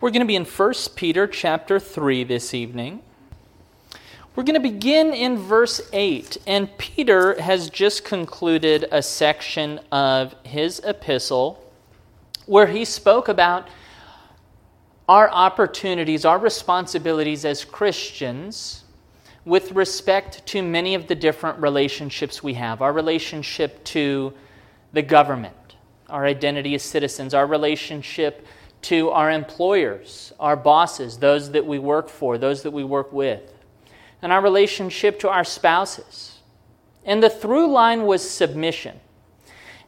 We're going to be in 1 Peter chapter 3 this evening. We're going to begin in verse 8, and Peter has just concluded a section of his epistle where he spoke about our opportunities, our responsibilities as Christians with respect to many of the different relationships we have our relationship to the government, our identity as citizens, our relationship to our employers, our bosses, those that we work for, those that we work with, and our relationship to our spouses. And the through line was submission.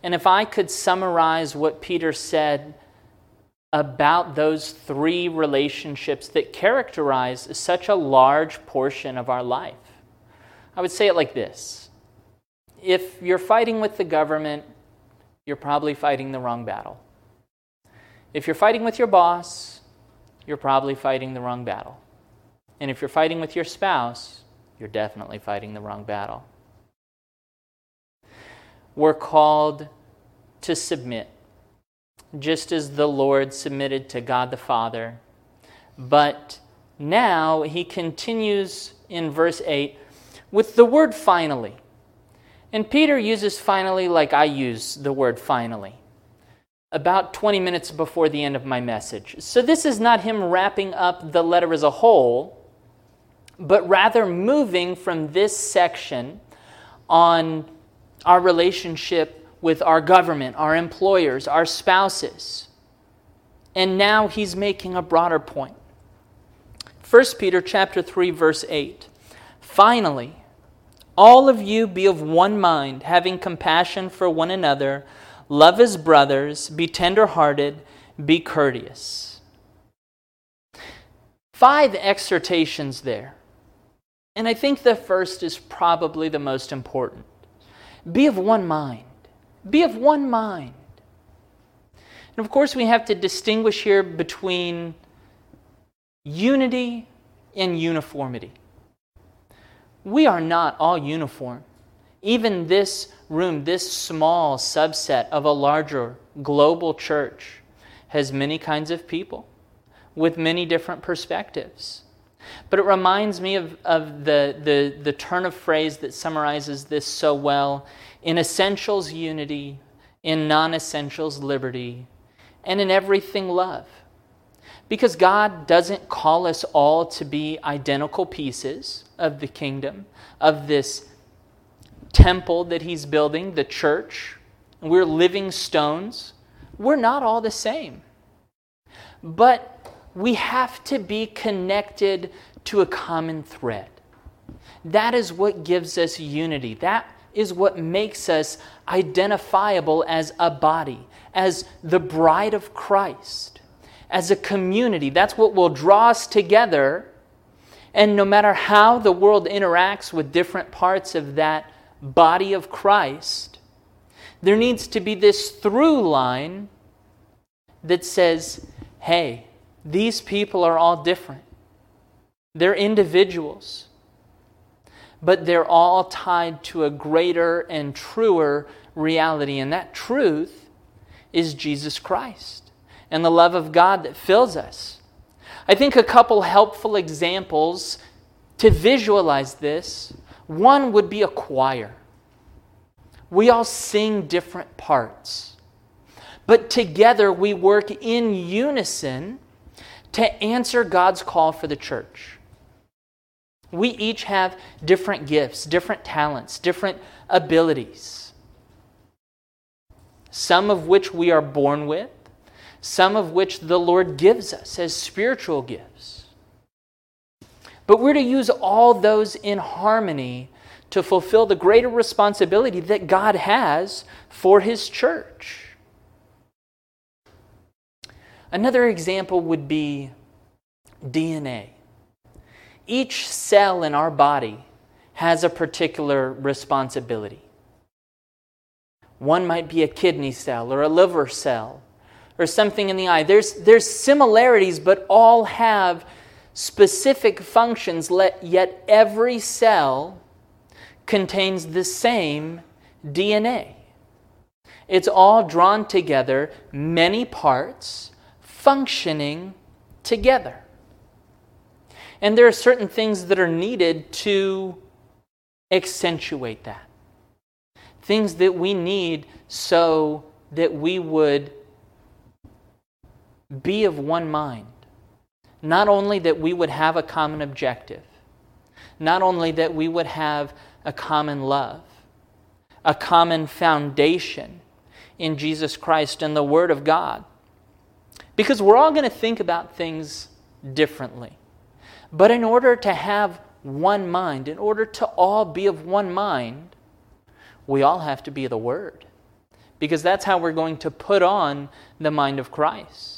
And if I could summarize what Peter said about those three relationships that characterize such a large portion of our life, I would say it like this If you're fighting with the government, you're probably fighting the wrong battle. If you're fighting with your boss, you're probably fighting the wrong battle. And if you're fighting with your spouse, you're definitely fighting the wrong battle. We're called to submit, just as the Lord submitted to God the Father. But now he continues in verse 8 with the word finally. And Peter uses finally like I use the word finally about 20 minutes before the end of my message. So this is not him wrapping up the letter as a whole, but rather moving from this section on our relationship with our government, our employers, our spouses. And now he's making a broader point. 1 Peter chapter 3 verse 8. Finally, all of you be of one mind, having compassion for one another love his brothers, be tenderhearted, be courteous. Five exhortations there. And I think the first is probably the most important. Be of one mind. Be of one mind. And of course, we have to distinguish here between unity and uniformity. We are not all uniform. Even this room, this small subset of a larger global church, has many kinds of people with many different perspectives. But it reminds me of, of the, the, the turn of phrase that summarizes this so well in essentials, unity, in non essentials, liberty, and in everything, love. Because God doesn't call us all to be identical pieces of the kingdom, of this temple that he's building, the church, we're living stones. We're not all the same. But we have to be connected to a common thread. That is what gives us unity. That is what makes us identifiable as a body, as the bride of Christ, as a community. That's what will draw us together. And no matter how the world interacts with different parts of that body of Christ, there needs to be this through line that says, hey, these people are all different. They're individuals, but they're all tied to a greater and truer reality. And that truth is Jesus Christ and the love of God that fills us. I think a couple helpful examples to visualize this one would be a choir. We all sing different parts, but together we work in unison to answer God's call for the church. We each have different gifts, different talents, different abilities, some of which we are born with, some of which the Lord gives us as spiritual gifts. But we're to use all those in harmony to fulfill the greater responsibility that God has for His church. Another example would be DNA. Each cell in our body has a particular responsibility. One might be a kidney cell or a liver cell or something in the eye. There's, there's similarities, but all have specific functions, yet every cell contains the same DNA. It's all drawn together, many parts functioning together. And there are certain things that are needed to accentuate that. Things that we need so that we would be of one mind. Not only that we would have a common objective, not only that we would have a common love, a common foundation in Jesus Christ and the Word of God. Because we're all going to think about things differently. But in order to have one mind, in order to all be of one mind, we all have to be the Word. Because that's how we're going to put on the mind of Christ.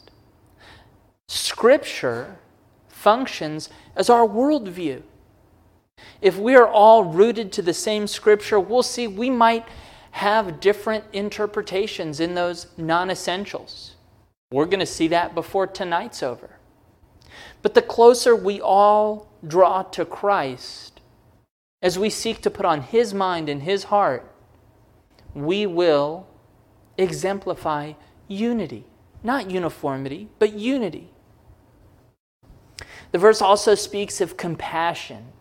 Scripture functions as our worldview. If we are all rooted to the same Scripture, we'll see we might have different interpretations in those non essentials. We're going to see that before tonight's over. But the closer we all draw to Christ, as we seek to put on His mind and His heart, we will exemplify unity. Not uniformity, but unity. The verse also speaks of compassion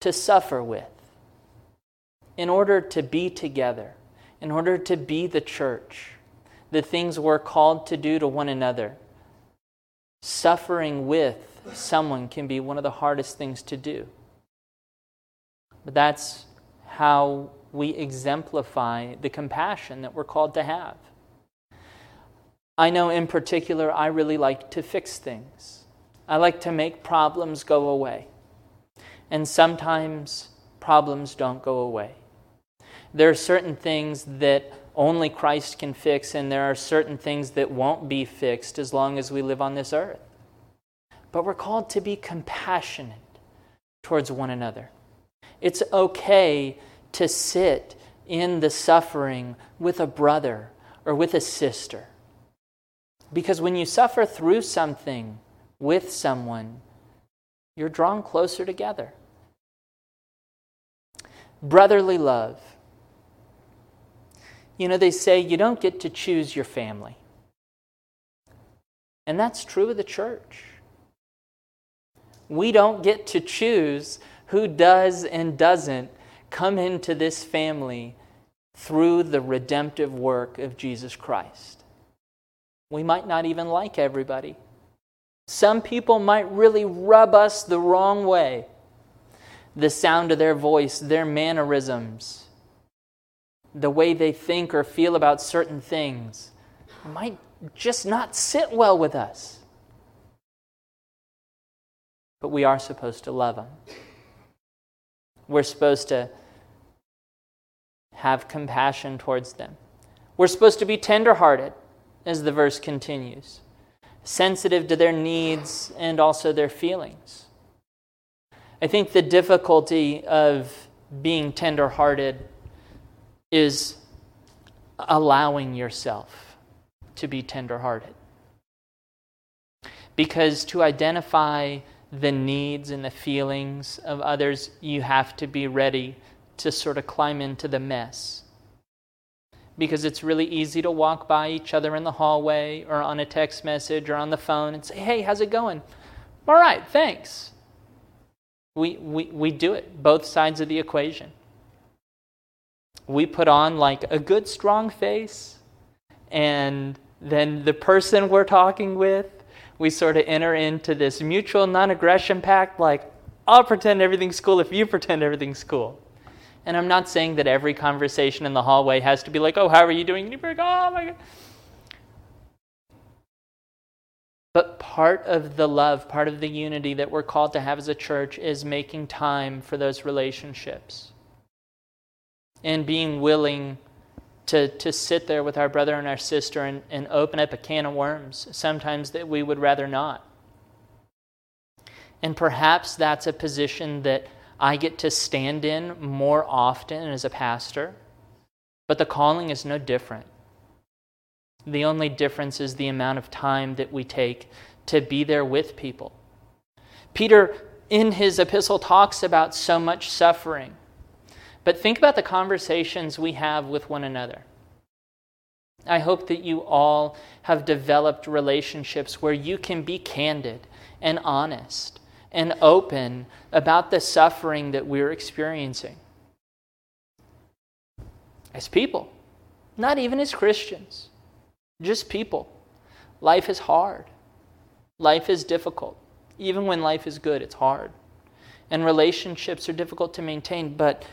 to suffer with in order to be together, in order to be the church, the things we're called to do to one another. Suffering with someone can be one of the hardest things to do. But that's how we exemplify the compassion that we're called to have. I know in particular, I really like to fix things. I like to make problems go away. And sometimes problems don't go away. There are certain things that only Christ can fix, and there are certain things that won't be fixed as long as we live on this earth. But we're called to be compassionate towards one another. It's okay to sit in the suffering with a brother or with a sister. Because when you suffer through something with someone, you're drawn closer together. Brotherly love. You know, they say you don't get to choose your family. And that's true of the church. We don't get to choose who does and doesn't come into this family through the redemptive work of Jesus Christ. We might not even like everybody. Some people might really rub us the wrong way. The sound of their voice, their mannerisms, the way they think or feel about certain things might just not sit well with us. But we are supposed to love them. We're supposed to have compassion towards them. We're supposed to be tenderhearted, as the verse continues sensitive to their needs and also their feelings. I think the difficulty of being tenderhearted is allowing yourself to be tenderhearted. Because to identify the needs and the feelings of others, you have to be ready to sort of climb into the mess because it's really easy to walk by each other in the hallway or on a text message or on the phone and say, hey, how's it going? All right, thanks. We, we, we do it, both sides of the equation. We put on like a good, strong face, and then the person we're talking with, we sort of enter into this mutual non aggression pact like, I'll pretend everything's cool if you pretend everything's cool. And I'm not saying that every conversation in the hallway has to be like, oh, how are you doing? And you're like, oh my God. But part of the love, part of the unity that we're called to have as a church is making time for those relationships and being willing to, to sit there with our brother and our sister and, and open up a can of worms, sometimes that we would rather not. And perhaps that's a position that I get to stand in more often as a pastor, but the calling is no different. The only difference is the amount of time that we take to be there with people. Peter, in his epistle, talks about so much suffering. But think about the conversations we have with one another. I hope that you all have developed relationships where you can be candid and honest and open about the suffering that we're experiencing. As people, not even as Christians, just people. Life is hard. Life is difficult. Even when life is good, it's hard. And relationships are difficult to maintain, but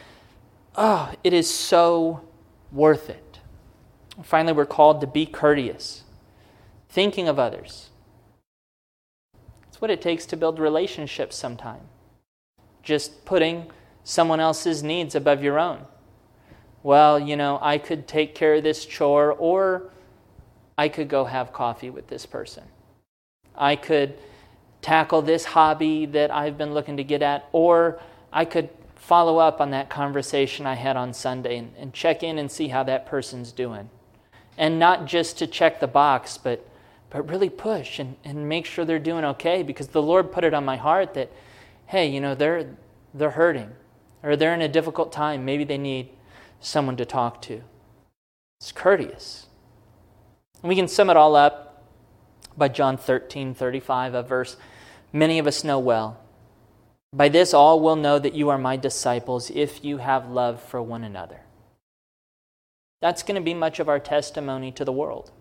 oh, it is so worth it. Finally, we're called to be courteous, thinking of others. It's what it takes to build relationships sometime. Just putting someone else's needs above your own. Well, you know, I could take care of this chore, or I could go have coffee with this person. I could tackle this hobby that I've been looking to get at, or I could follow up on that conversation I had on Sunday and, and, check in and see how that person's doing. And not just to check the box, but, but really push and, and make sure they're doing okay because the Lord put it on my heart that, hey, you know, they're, they're hurting or they're in a difficult time. Maybe they need someone to talk to. It's courteous. And we can sum it all up by John 13 35, a verse many of us know well. By this, all will know that you are my disciples if you have love for one another. That's going to be much of our testimony to the world.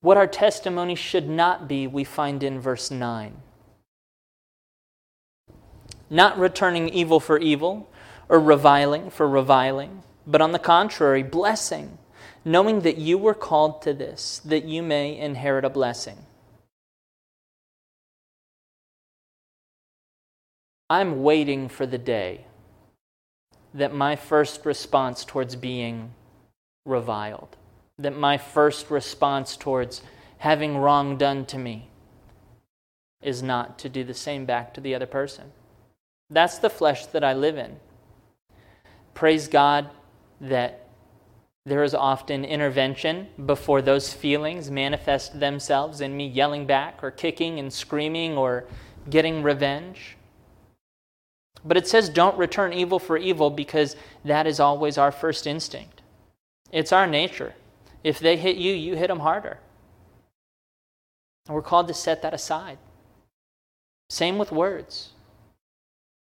What our testimony should not be, we find in verse 9. Not returning evil for evil or reviling for reviling, but on the contrary, blessing knowing that you were called to this, that you may inherit a blessing. I'm waiting for the day that my first response towards being reviled, that my first response towards having wrong done to me is not to do the same back to the other person. That's the flesh that I live in. Praise God that there is often intervention before those feelings manifest themselves in me yelling back or kicking and screaming or getting revenge. But it says, don't return evil for evil because that is always our first instinct. It's our nature. If they hit you, you hit them harder. And we're called to set that aside. Same with words.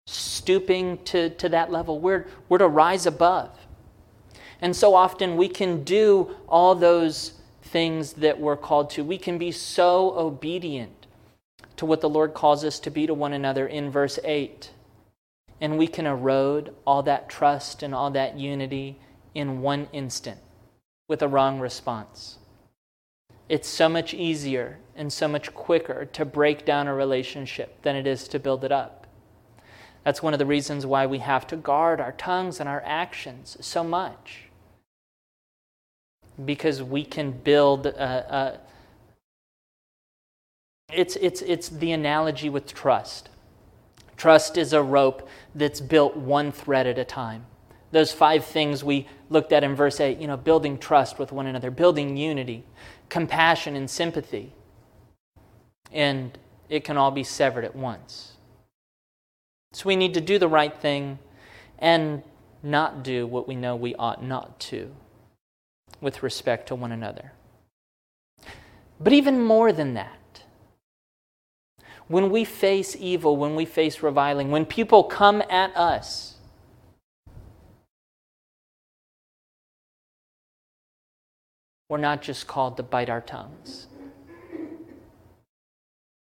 Stooping to, to that level. We're, we're to rise above. And so often we can do all those things that we're called to. We can be so obedient to what the Lord calls us to be to one another in verse 8. And we can erode all that trust and all that unity in one instant with a wrong response. It's so much easier and so much quicker to break down a relationship than it is to build it up. That's one of the reasons why we have to guard our tongues and our actions so much because we can build a, a, it's, it's, it's the analogy with trust. Trust is a rope that's built one thread at a time. Those five things we looked at in verse 8, you know, building trust with one another, building unity, compassion and sympathy. And it can all be severed at once. So we need to do the right thing and not do what we know we ought not to with respect to one another. But even more than that, when we face evil, when we face reviling, when people come at us, we're not just called to bite our tongues.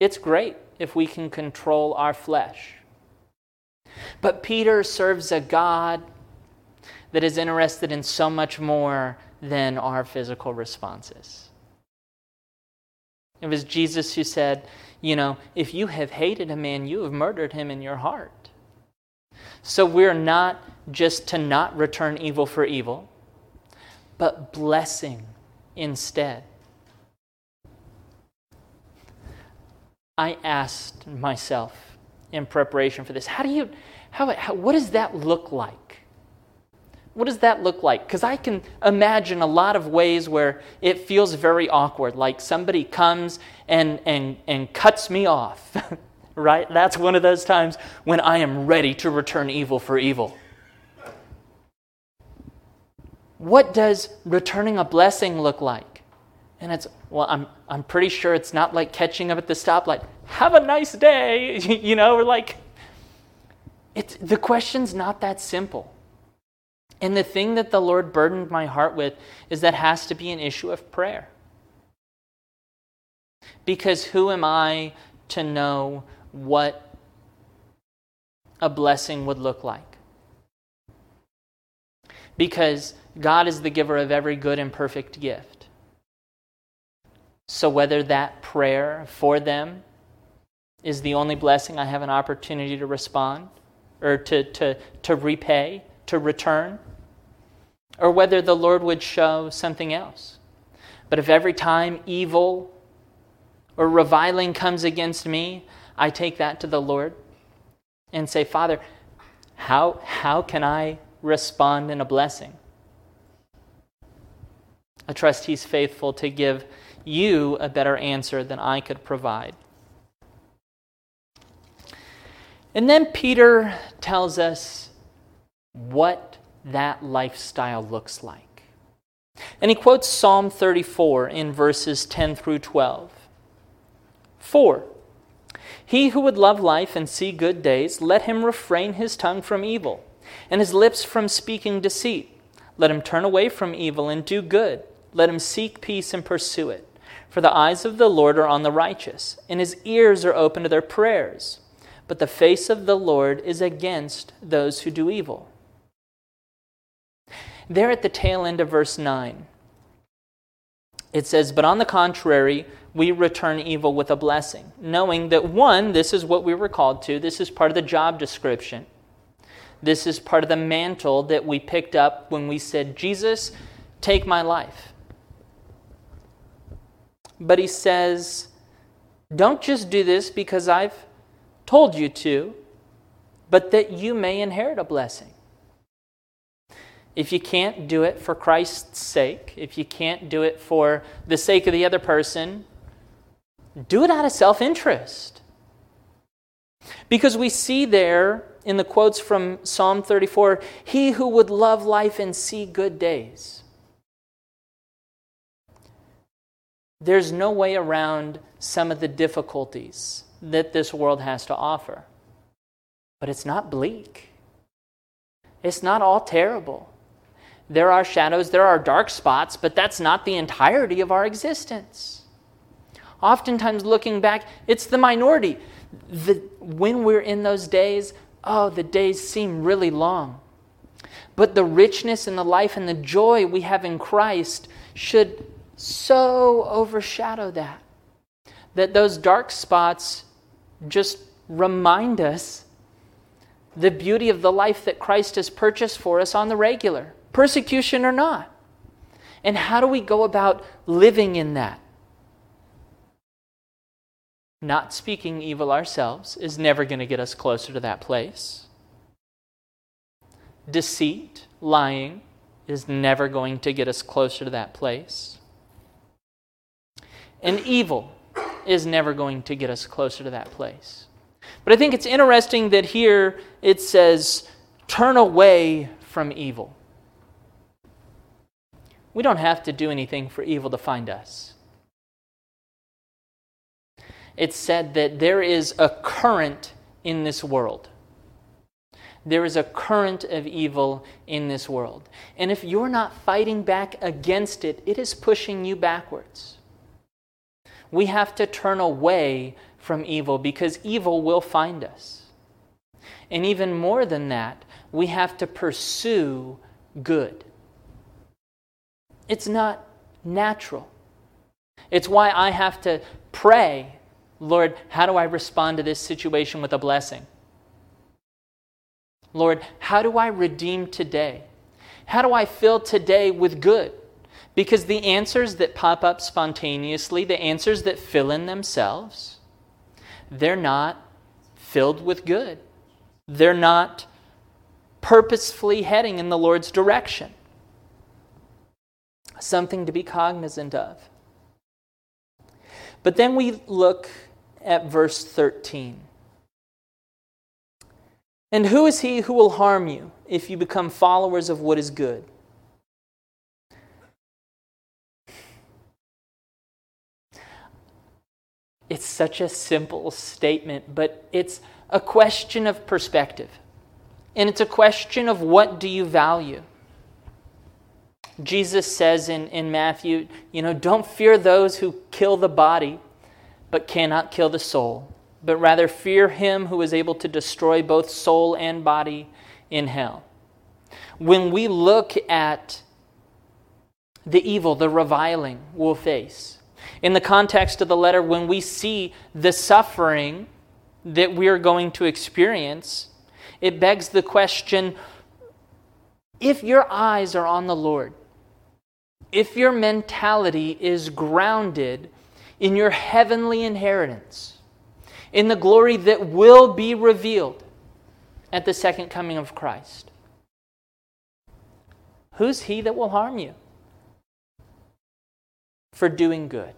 It's great if we can control our flesh. But Peter serves a God that is interested in so much more than our physical responses. It was Jesus who said, You know, if you have hated a man, you have murdered him in your heart. So we're not just to not return evil for evil, but blessing instead. I asked myself in preparation for this, how do you, how, how what does that look like? what does that look like? Because I can imagine a lot of ways where it feels very awkward, like somebody comes and, and, and cuts me off, right? That's one of those times when I am ready to return evil for evil. What does returning a blessing look like? And it's, well, I'm, I'm pretty sure it's not like catching up at the stoplight. Have a nice day. you know, we're like, it's, the question's not that simple. And the thing that the Lord burdened my heart with is that has to be an issue of prayer. Because who am I to know what a blessing would look like? Because God is the giver of every good and perfect gift. So, whether that prayer for them is the only blessing I have an opportunity to respond or to, to, to repay, to return, or whether the Lord would show something else. But if every time evil or reviling comes against me, I take that to the Lord and say, Father, how, how can I respond in a blessing? I trust He's faithful to give you a better answer than I could provide. And then Peter tells us what that lifestyle looks like. And he quotes Psalm 34 in verses 10 through 12. 4. He who would love life and see good days, let him refrain his tongue from evil, and his lips from speaking deceit. Let him turn away from evil and do good. Let him seek peace and pursue it. For the eyes of the Lord are on the righteous, and his ears are open to their prayers. But the face of the Lord is against those who do evil. There at the tail end of verse 9, it says, But on the contrary, we return evil with a blessing, knowing that one, this is what we were called to, this is part of the job description. This is part of the mantle that we picked up when we said, Jesus, take my life. But he says, Don't just do this because I've told you to, but that you may inherit a blessing. If you can't do it for Christ's sake, if you can't do it for the sake of the other person, do it out of self interest. Because we see there in the quotes from Psalm 34 He who would love life and see good days. There's no way around some of the difficulties that this world has to offer. But it's not bleak, it's not all terrible. There are shadows, there are dark spots, but that's not the entirety of our existence. Oftentimes, looking back, it's the minority. The, when we're in those days, oh, the days seem really long. But the richness and the life and the joy we have in Christ should so overshadow that. That those dark spots just remind us the beauty of the life that Christ has purchased for us on the regular persecution or not. And how do we go about living in that? Not speaking evil ourselves is never going to get us closer to that place. Deceit, lying, is never going to get us closer to that place. And evil is never going to get us closer to that place. But I think it's interesting that here it says, turn away from evil. We don't have to do anything for evil to find us. It's said that there is a current in this world. There is a current of evil in this world. And if you're not fighting back against it, it is pushing you backwards. We have to turn away from evil because evil will find us. And even more than that, we have to pursue good. It's not natural. It's why I have to pray, Lord, how do I respond to this situation with a blessing? Lord, how do I redeem today? How do I fill today with good? Because the answers that pop up spontaneously, the answers that fill in themselves, they're not filled with good. They're not purposefully heading in the Lord's direction something to be cognizant of. But then we look at verse 13. And who is he who will harm you if you become followers of what is good? It's such a simple statement, but it's a question of perspective. And it's a question of what do you value? Jesus says in, in Matthew, you know, don't fear those who kill the body, but cannot kill the soul, but rather fear him who is able to destroy both soul and body in hell. When we look at the evil, the reviling we'll face, in the context of the letter, when we see the suffering that we're going to experience, it begs the question if your eyes are on the Lord, if your mentality is grounded in your heavenly inheritance, in the glory that will be revealed at the second coming of Christ, who's he that will harm you for doing good?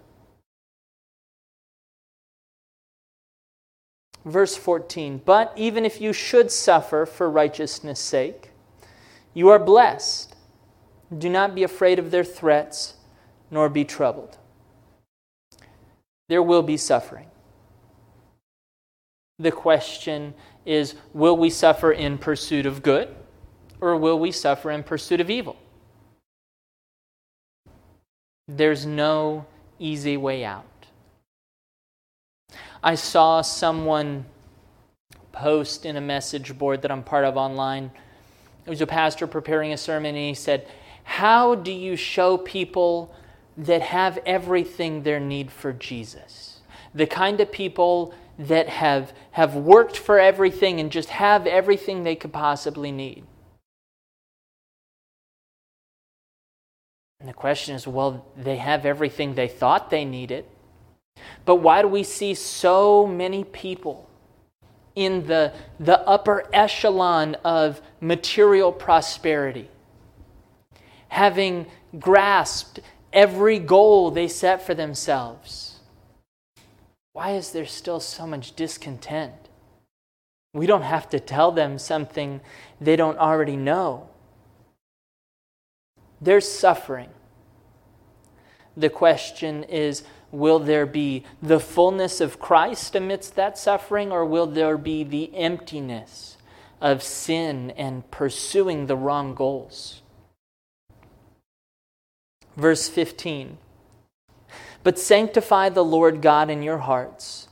Verse 14 But even if you should suffer for righteousness' sake, you are blessed. Do not be afraid of their threats, nor be troubled. There will be suffering. The question is will we suffer in pursuit of good, or will we suffer in pursuit of evil? There's no easy way out. I saw someone post in a message board that I'm part of online. It was a pastor preparing a sermon, and he said, How do you show people that have everything their need for Jesus? The kind of people that have, have worked for everything and just have everything they could possibly need. And the question is well, they have everything they thought they needed. But why do we see so many people in the, the upper echelon of material prosperity, having grasped every goal they set for themselves? Why is there still so much discontent? We don't have to tell them something they don't already know. There's suffering. The question is Will there be the fullness of Christ amidst that suffering, or will there be the emptiness of sin and pursuing the wrong goals? Verse 15 But sanctify the Lord God in your hearts,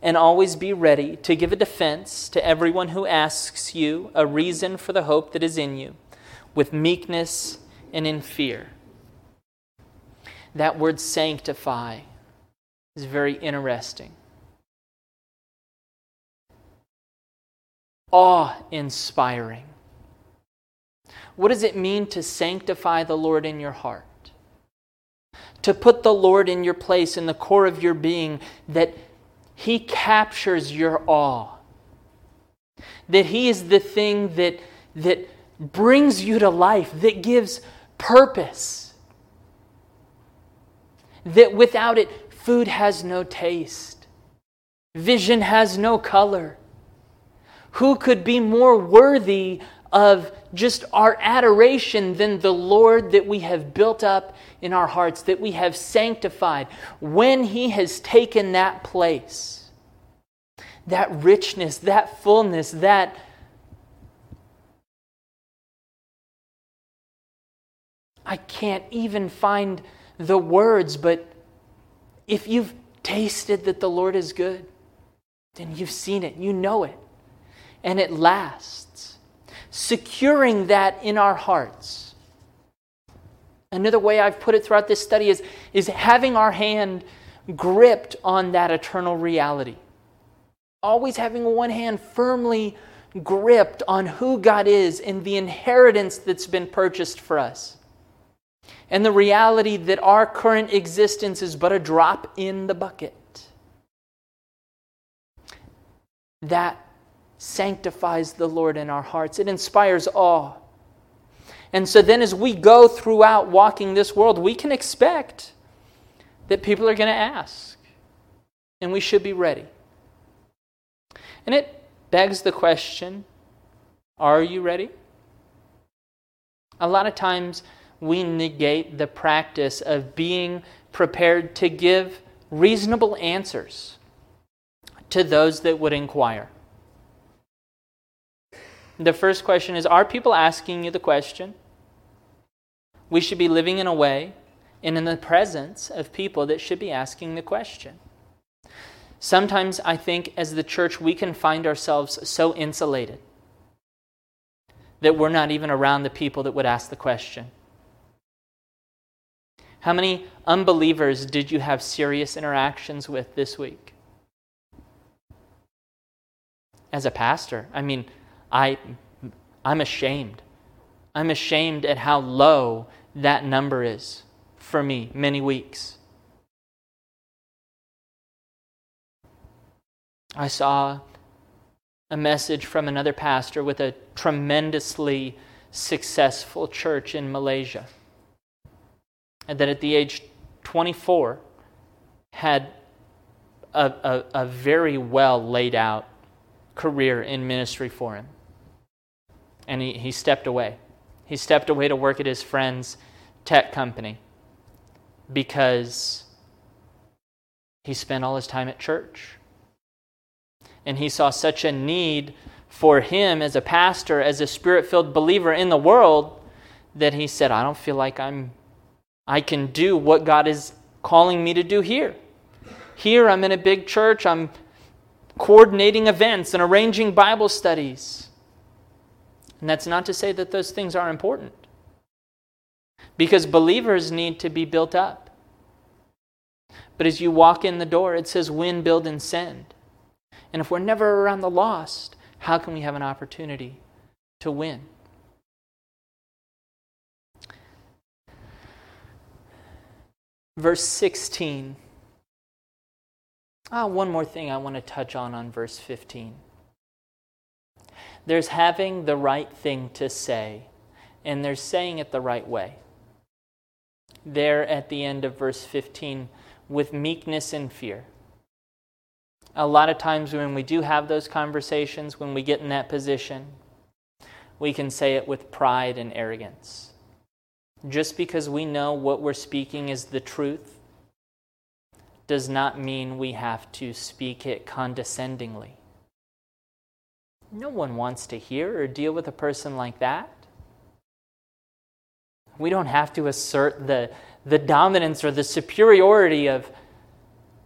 and always be ready to give a defense to everyone who asks you a reason for the hope that is in you, with meekness and in fear that word sanctify is very interesting. Awe inspiring. What does it mean to sanctify the Lord in your heart? To put the Lord in your place in the core of your being, that He captures your awe. That He is the thing that, that brings you to life, that gives purpose that without it, food has no taste, vision has no color. Who could be more worthy of just our adoration than the Lord that we have built up in our hearts, that we have sanctified, when He has taken that place, that richness, that fullness, that I can't even find the words, but if you've tasted that the Lord is good, then you've seen it, you know it, and it lasts. Securing that in our hearts. Another way I've put it throughout this study is, is having our hand gripped on that eternal reality. Always having one hand firmly gripped on who God is and the inheritance that's been purchased for us and the reality that our current existence is but a drop in the bucket. That sanctifies the Lord in our hearts, it inspires awe. And so then, as we go throughout walking this world, we can expect that people are going to ask, and we should be ready. And it begs the question are you ready? A lot of times, we negate the practice of being prepared to give reasonable answers to those that would inquire. The first question is Are people asking you the question? We should be living in a way and in the presence of people that should be asking the question. Sometimes I think as the church, we can find ourselves so insulated that we're not even around the people that would ask the question. How many unbelievers did you have serious interactions with this week? As a pastor, I mean, I, I'm ashamed. I'm ashamed at how low that number is for me many weeks. I saw a message from another pastor with a tremendously successful church in Malaysia. And that at the age 24 had a, a, a very well laid out career in ministry for him. And he, he stepped away. He stepped away to work at his friend's tech company because he spent all his time at church. And he saw such a need for him as a pastor, as a spirit filled believer in the world, that he said, I don't feel like I'm I can do what God is calling me to do here. Here I'm in a big church, I'm coordinating events and arranging Bible studies. And that's not to say that those things are important. Because believers need to be built up. But as you walk in the door, it says win, build, and send. And if we're never around the lost, how can we have an opportunity to win? Verse 16. Ah, one more thing I want to touch on on verse 15. There's having the right thing to say, and there's saying it the right way. There at the end of verse 15, with meekness and fear. A lot of times when we do have those conversations, when we get in that position, we can say it with pride and arrogance. Just because we know what we're speaking is the truth does not mean we have to speak it condescendingly. No one wants to hear or deal with a person like that. We don't have to assert the, the dominance or the superiority of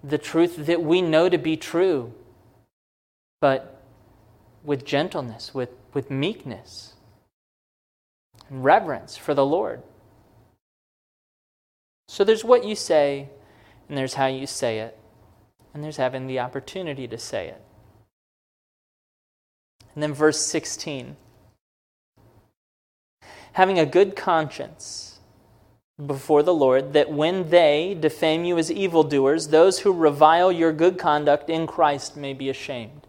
the truth that we know to be true, but with gentleness, with, with meekness, and reverence for the Lord. So there's what you say, and there's how you say it, and there's having the opportunity to say it. And then verse 16 having a good conscience before the Lord, that when they defame you as evildoers, those who revile your good conduct in Christ may be ashamed.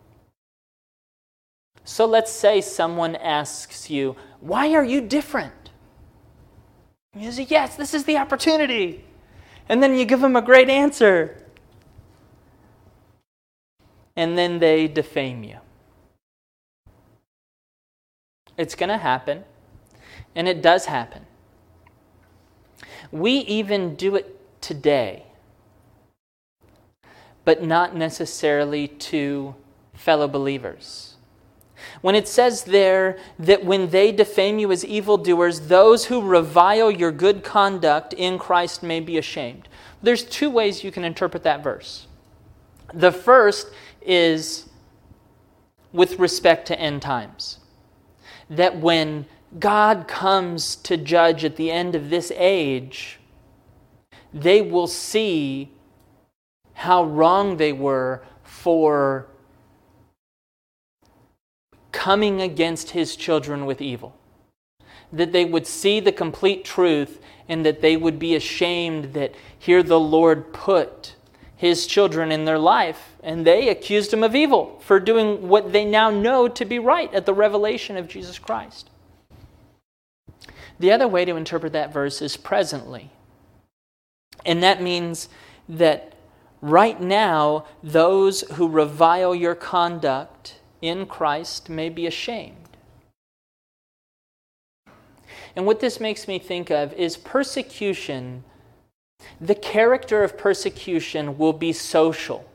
So let's say someone asks you, Why are you different? And you say, Yes, this is the opportunity. And then you give them a great answer. And then they defame you. It's going to happen. And it does happen. We even do it today, but not necessarily to fellow believers. When it says there that when they defame you as evildoers, those who revile your good conduct in Christ may be ashamed. There's two ways you can interpret that verse. The first is with respect to end times. That when God comes to judge at the end of this age, they will see how wrong they were for coming against his children with evil. That they would see the complete truth and that they would be ashamed that here the Lord put his children in their life and they accused him of evil for doing what they now know to be right at the revelation of Jesus Christ. The other way to interpret that verse is presently. And that means that right now, those who revile your conduct in Christ may be ashamed. And what this makes me think of is persecution The character of persecution will be social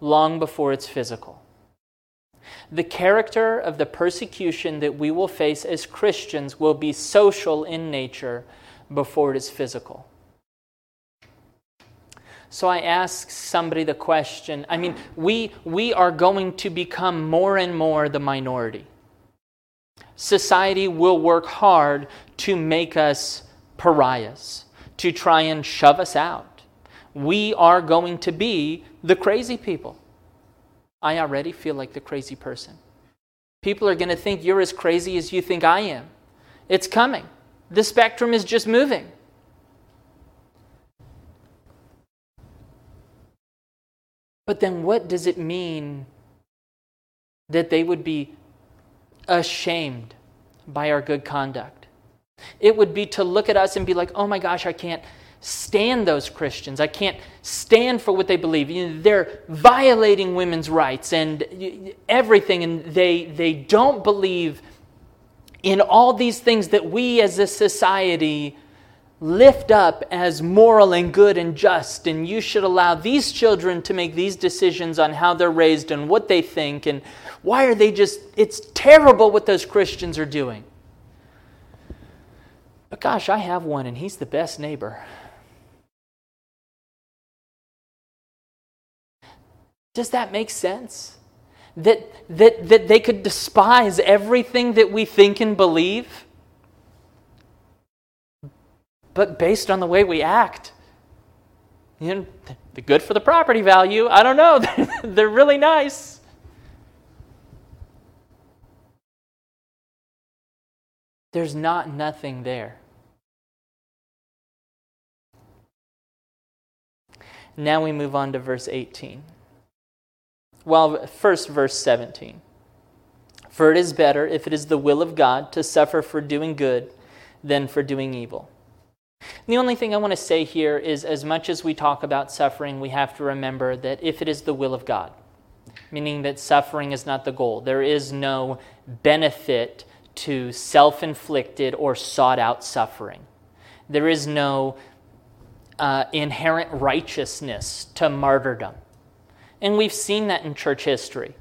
long before it's physical. The character of the persecution that we will face as Christians will be social in nature before it is physical. So I ask somebody the question I mean, we, we are going to become more and more the minority. Society will work hard to make us pariahs, to try and shove us out. We are going to be the crazy people. I already feel like the crazy person. People are going to think you're as crazy as you think I am. It's coming. The spectrum is just moving. But then what does it mean that they would be ashamed by our good conduct? It would be to look at us and be like, oh my gosh, I can't stand those Christians. I can't stand for what they believe. You know, they're violating women's rights and everything, and they, they don't believe in all these things that we as a society lift up as moral and good and just, and you should allow these children to make these decisions on how they're raised and what they think, and why are they just, it's terrible what those Christians are doing. But gosh, I have one, and he's the best neighbor. Does that make sense? That, that, that they could despise everything that we think and believe? but based on the way we act. You know, they're good for the property value. I don't know. they're really nice. There's not nothing there. Now we move on to verse 18. Well, first, verse 17. For it is better, if it is the will of God, to suffer for doing good than for doing evil. The only thing I want to say here is as much as we talk about suffering, we have to remember that if it is the will of God, meaning that suffering is not the goal, there is no benefit to self inflicted or sought out suffering. There is no uh, inherent righteousness to martyrdom. And we've seen that in church history.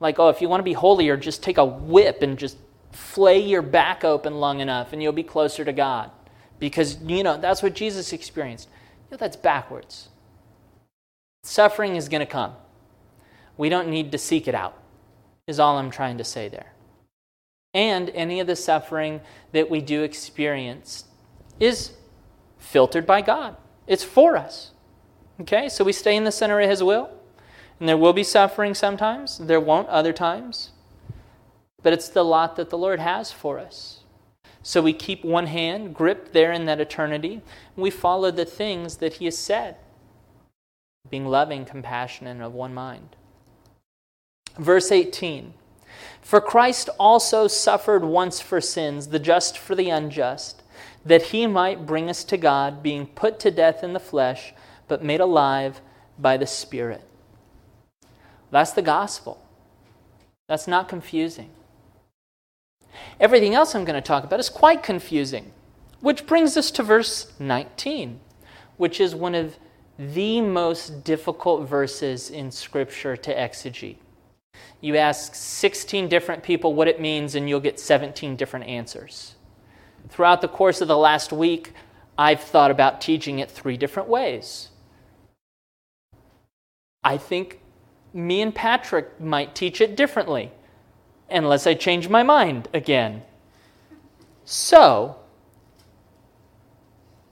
Like, oh, if you want to be holier, just take a whip and just flay your back open long enough and you'll be closer to God because, you know, that's what Jesus experienced. You know, that's backwards. Suffering is going to come. We don't need to seek it out, is all I'm trying to say there. And any of the suffering that we do experience is filtered by God, it's for us. Okay, so we stay in the center of His will, and there will be suffering sometimes, there won't other times, but it's the lot that the Lord has for us. So we keep one hand gripped there in that eternity. And we follow the things that He has said, being loving, compassionate, and of one mind. Verse 18 For Christ also suffered once for sins, the just for the unjust, that He might bring us to God, being put to death in the flesh, but made alive by the Spirit. That's the gospel. That's not confusing. Everything else I'm going to talk about is quite confusing, which brings us to verse 19, which is one of the most difficult verses in Scripture to exegete. You ask 16 different people what it means, and you'll get 17 different answers. Throughout the course of the last week, I've thought about teaching it three different ways. I think me and Patrick might teach it differently unless I change my mind again. So,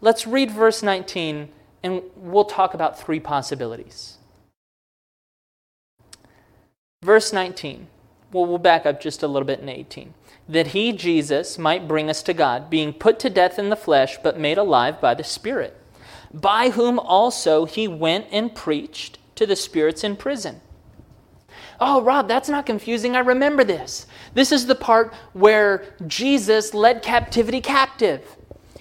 let's read verse 19 and we'll talk about three possibilities. Verse 19. Well, we'll back up just a little bit in 18. That he, Jesus, might bring us to God, being put to death in the flesh, but made alive by the Spirit, by whom also he went and preached to the spirits in prison Oh, Rob, that's not confusing. I remember this. This is the part where Jesus led captivity captive.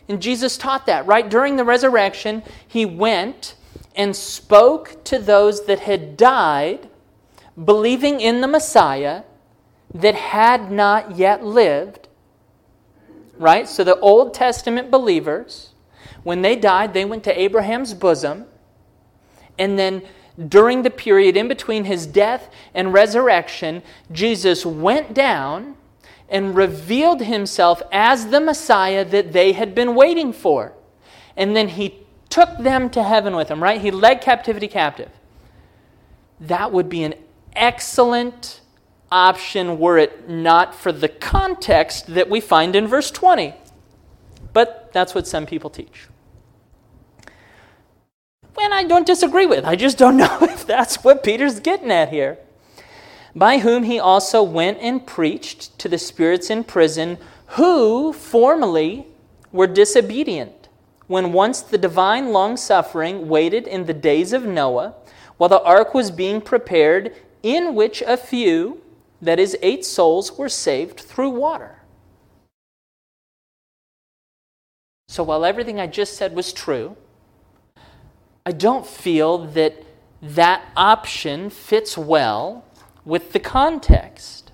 And Jesus taught that, right? During the resurrection, he went and spoke to those that had died, believing in the Messiah that had not yet lived, right? So the Old Testament believers, When they died, they went to Abraham's bosom. And then during the period in between his death and resurrection, Jesus went down and revealed himself as the Messiah that they had been waiting for. And then he took them to heaven with him, right? He led captivity captive. That would be an excellent option were it not for the context that we find in verse 20. But that's what some people teach. And I don't disagree with. I just don't know if that's what Peter's getting at here. By whom he also went and preached to the spirits in prison who formerly were disobedient, when once the divine long suffering waited in the days of Noah, while the ark was being prepared, in which a few, that is, eight souls, were saved through water. So while everything I just said was true, I don't feel that that option fits well with the context.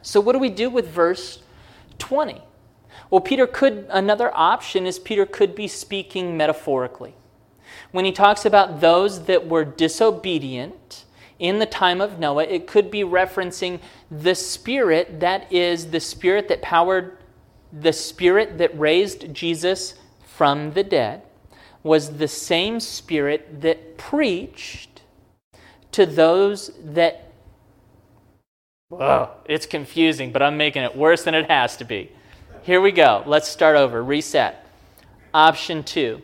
So, what do we do with verse 20? Well, Peter could, another option is Peter could be speaking metaphorically. When he talks about those that were disobedient in the time of Noah, it could be referencing the spirit that is the spirit that powered, the spirit that raised Jesus from the dead was the same Spirit that preached to those that. Whoa, it's confusing, but I'm making it worse than it has to be. Here we go. Let's start over. Reset. Option two.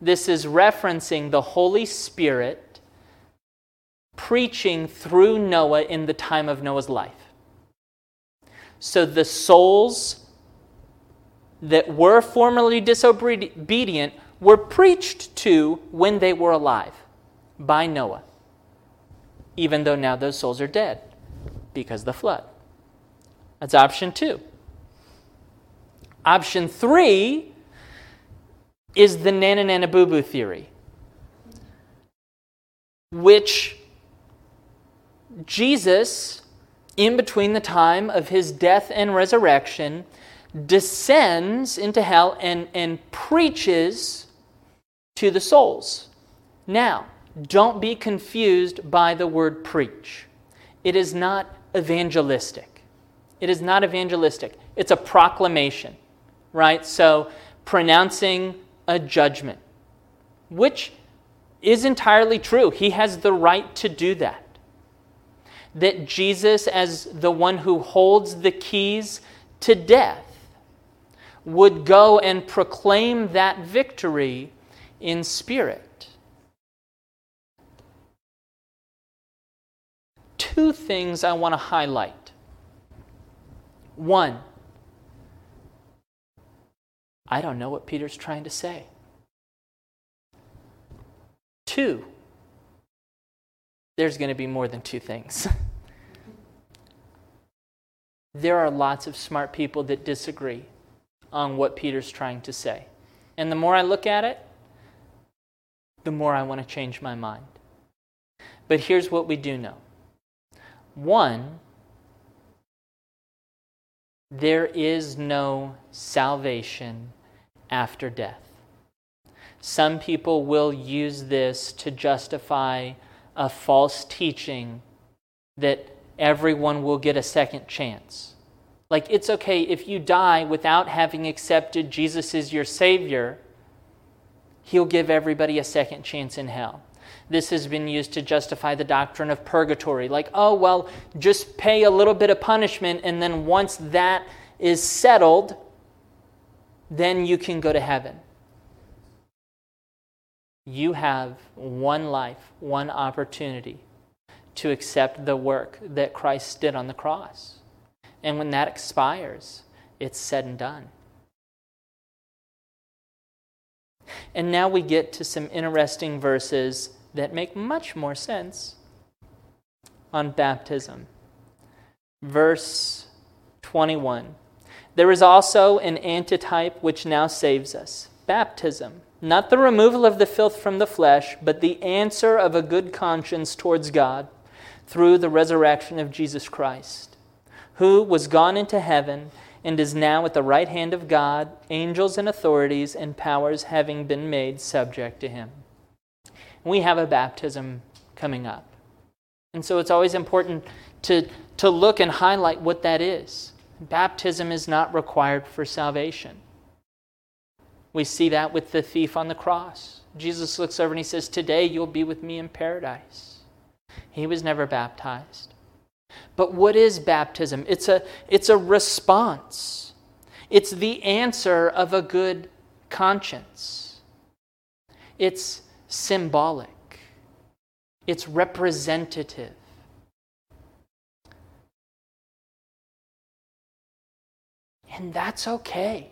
This is referencing the Holy Spirit preaching through Noah in the time of Noah's life. So the souls that were formerly disobedient were preached to when they were alive by Noah, even though now those souls are dead because the flood. That's option two. Option three is the Nana Nana Boo Boo theory, which Jesus, in between the time of his death and resurrection, descends into hell and, and preaches to the souls. Now, don't be confused by the word preach. It is not evangelistic. It is not evangelistic. It's a proclamation, right? So, pronouncing a judgment, which is entirely true. He has the right to do that. That Jesus, as the one who holds the keys to death, would go and proclaim that victory in spirit. Two things I want to highlight. One, I don't know what Peter's trying to say. Two, there's going to be more than two things. there are lots of smart people that disagree on what Peter's trying to say. And the more I look at it, the more I want to change my mind. But here's what we do know one, there is no salvation after death. Some people will use this to justify a false teaching that everyone will get a second chance. Like, it's okay if you die without having accepted Jesus as your Savior, he'll give everybody a second chance in hell. This has been used to justify the doctrine of purgatory. Like, oh, well, just pay a little bit of punishment, and then once that is settled, then you can go to heaven. You have one life, one opportunity to accept the work that Christ did on the cross. And when that expires, it's said and done. And now we get to some interesting verses that make much more sense on baptism. Verse 21 There is also an antitype which now saves us baptism. Not the removal of the filth from the flesh, but the answer of a good conscience towards God through the resurrection of Jesus Christ, who was gone into heaven and is now at the right hand of God, angels and authorities and powers having been made subject to him. We have a baptism coming up. And so it's always important to, to look and highlight what that is. Baptism is not required for salvation. We see that with the thief on the cross. Jesus looks over and he says, Today you'll be with me in paradise. He was never baptized. But what is baptism? It's a, it's a response, it's the answer of a good conscience. It's symbolic, it's representative. And that's okay.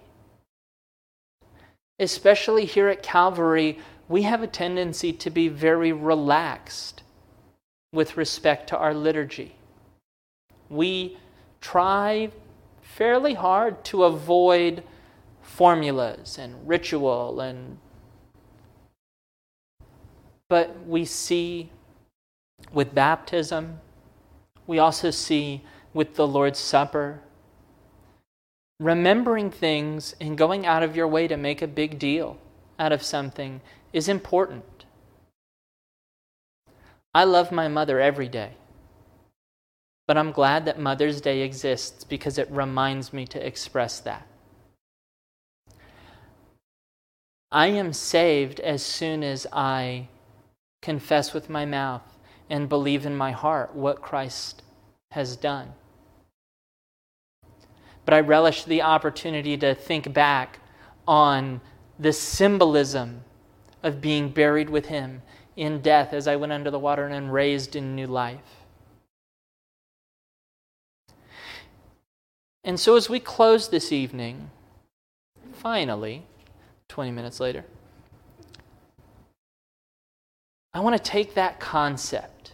Especially here at Calvary, we have a tendency to be very relaxed with respect to our liturgy. We try fairly hard to avoid formulas and ritual and but we see with baptism we also see with the Lord's Supper remembering things and going out of your way to make a big deal out of something is important. I love my mother every day. But I'm glad that Mother's Day exists because it reminds me to express that. I am saved as soon as I confess with my mouth and believe in my heart what Christ has done. But I relish the opportunity to think back on the symbolism of being buried with Him in death as I went under the water and raised in new life. And so, as we close this evening, finally, 20 minutes later, I want to take that concept.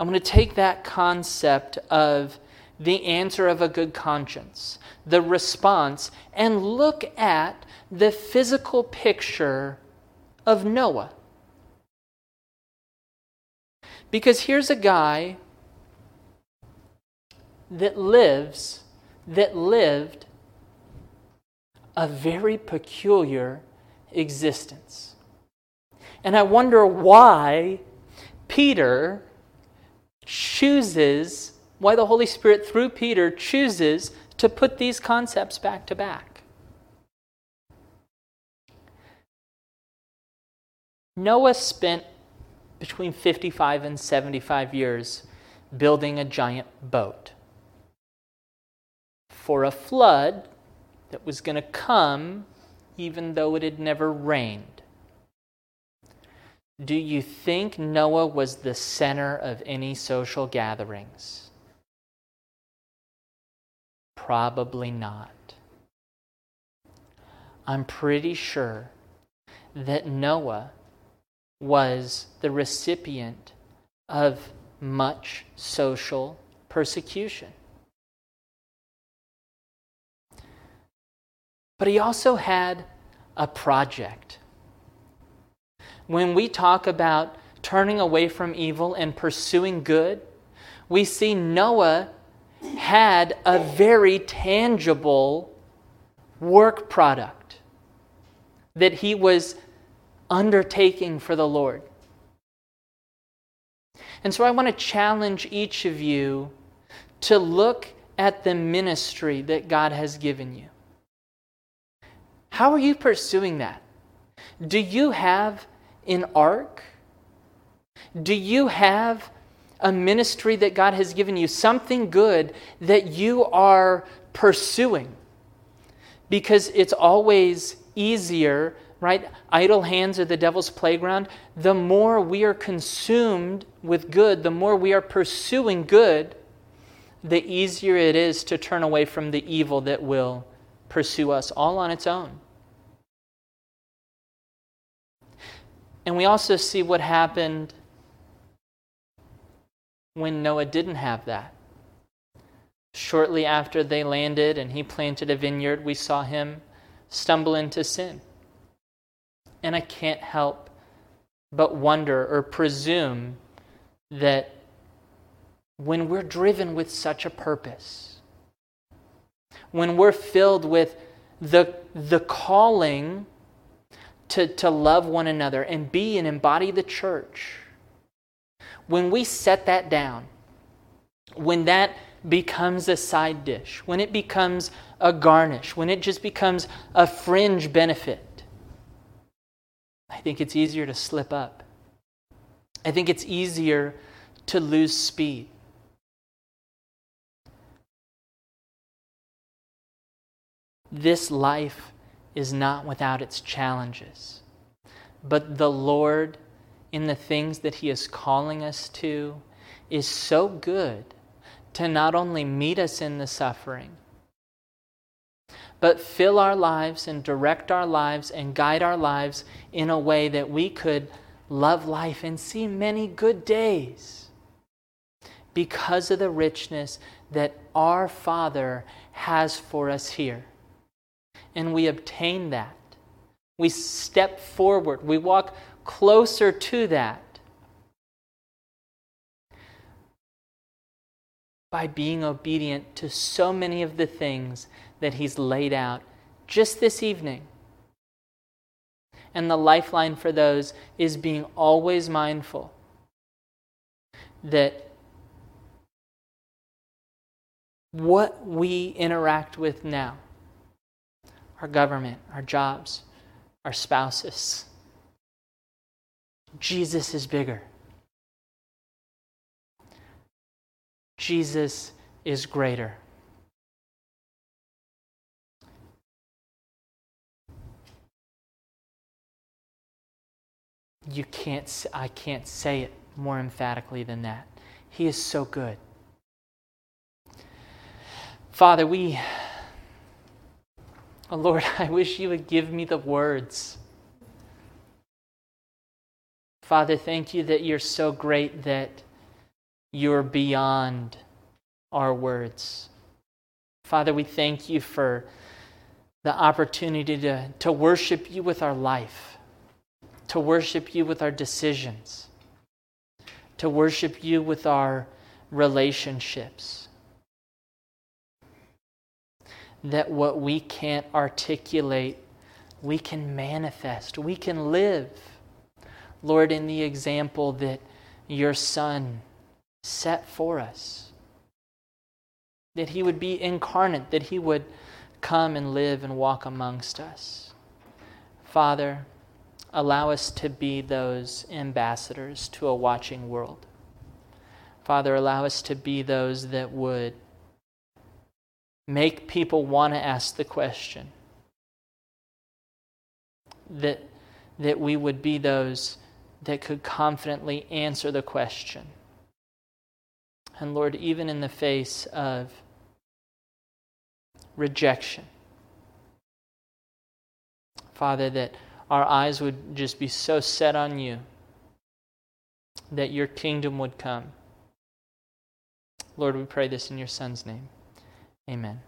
I want to take that concept of the answer of a good conscience, the response, and look at the physical picture of Noah. Because here's a guy that lives, that lived a very peculiar existence. And I wonder why Peter chooses, why the Holy Spirit, through Peter, chooses to put these concepts back to back. Noah spent between 55 and 75 years building a giant boat for a flood that was going to come even though it had never rained. Do you think Noah was the center of any social gatherings? Probably not. I'm pretty sure that Noah was the recipient of much social persecution. But he also had a project. When we talk about turning away from evil and pursuing good, we see Noah had a very tangible work product that he was undertaking for the Lord. And so I want to challenge each of you to look at the ministry that God has given you. How are you pursuing that? Do you have an ark? Do you have a ministry that God has given you, something good that you are pursuing? Because it's always easier, right? Idle hands are the devil's playground. The more we are consumed with good, the more we are pursuing good, the easier it is to turn away from the evil that will pursue us all on its own. And we also see what happened when Noah didn't have that. Shortly after they landed and he planted a vineyard, we saw him stumble into sin. And I can't help but wonder or presume that when we're driven with such a purpose, when we're filled with the, the calling to, to love one another and be and embody the church, when we set that down, when that becomes a side dish, when it becomes a garnish, when it just becomes a fringe benefit, I think it's easier to slip up. I think it's easier to lose speed. This life is not without its challenges, but the Lord, in the things that He is calling us to, is so good to not only meet us in the suffering, but fill our lives and direct our lives and guide our lives in a way that we could love life and see many good days because of the richness that our Father has for us here. And we obtain that. We step forward, we walk closer to that by being obedient to so many of the things that He's laid out just this evening. And the lifeline for those is being always mindful that what we interact with now, our government, our jobs, our spouses, Jesus is bigger. Jesus is greater. You can't, I can't say it more emphatically than that. He is so good. Father, we, oh Lord, I wish you would give me the words. Father, thank you that you're so great that you're beyond our words. Father, we thank you for the opportunity to, to worship you with our life, to worship you with our decisions, to worship you with our relationships. That what we can't articulate, we can manifest, we can live. Lord, in the example that your Son set for us. That he would be incarnate, that he would come and live and walk amongst us. Father, allow us to be those ambassadors to a watching world. Father, allow us to be those that would make people want to ask the question. That, that we would be those that could confidently answer the question and Lord, even in the face of rejection, Father, that our eyes would just be so set on you that your kingdom would come. Lord, we pray this in your Son's name. Amen.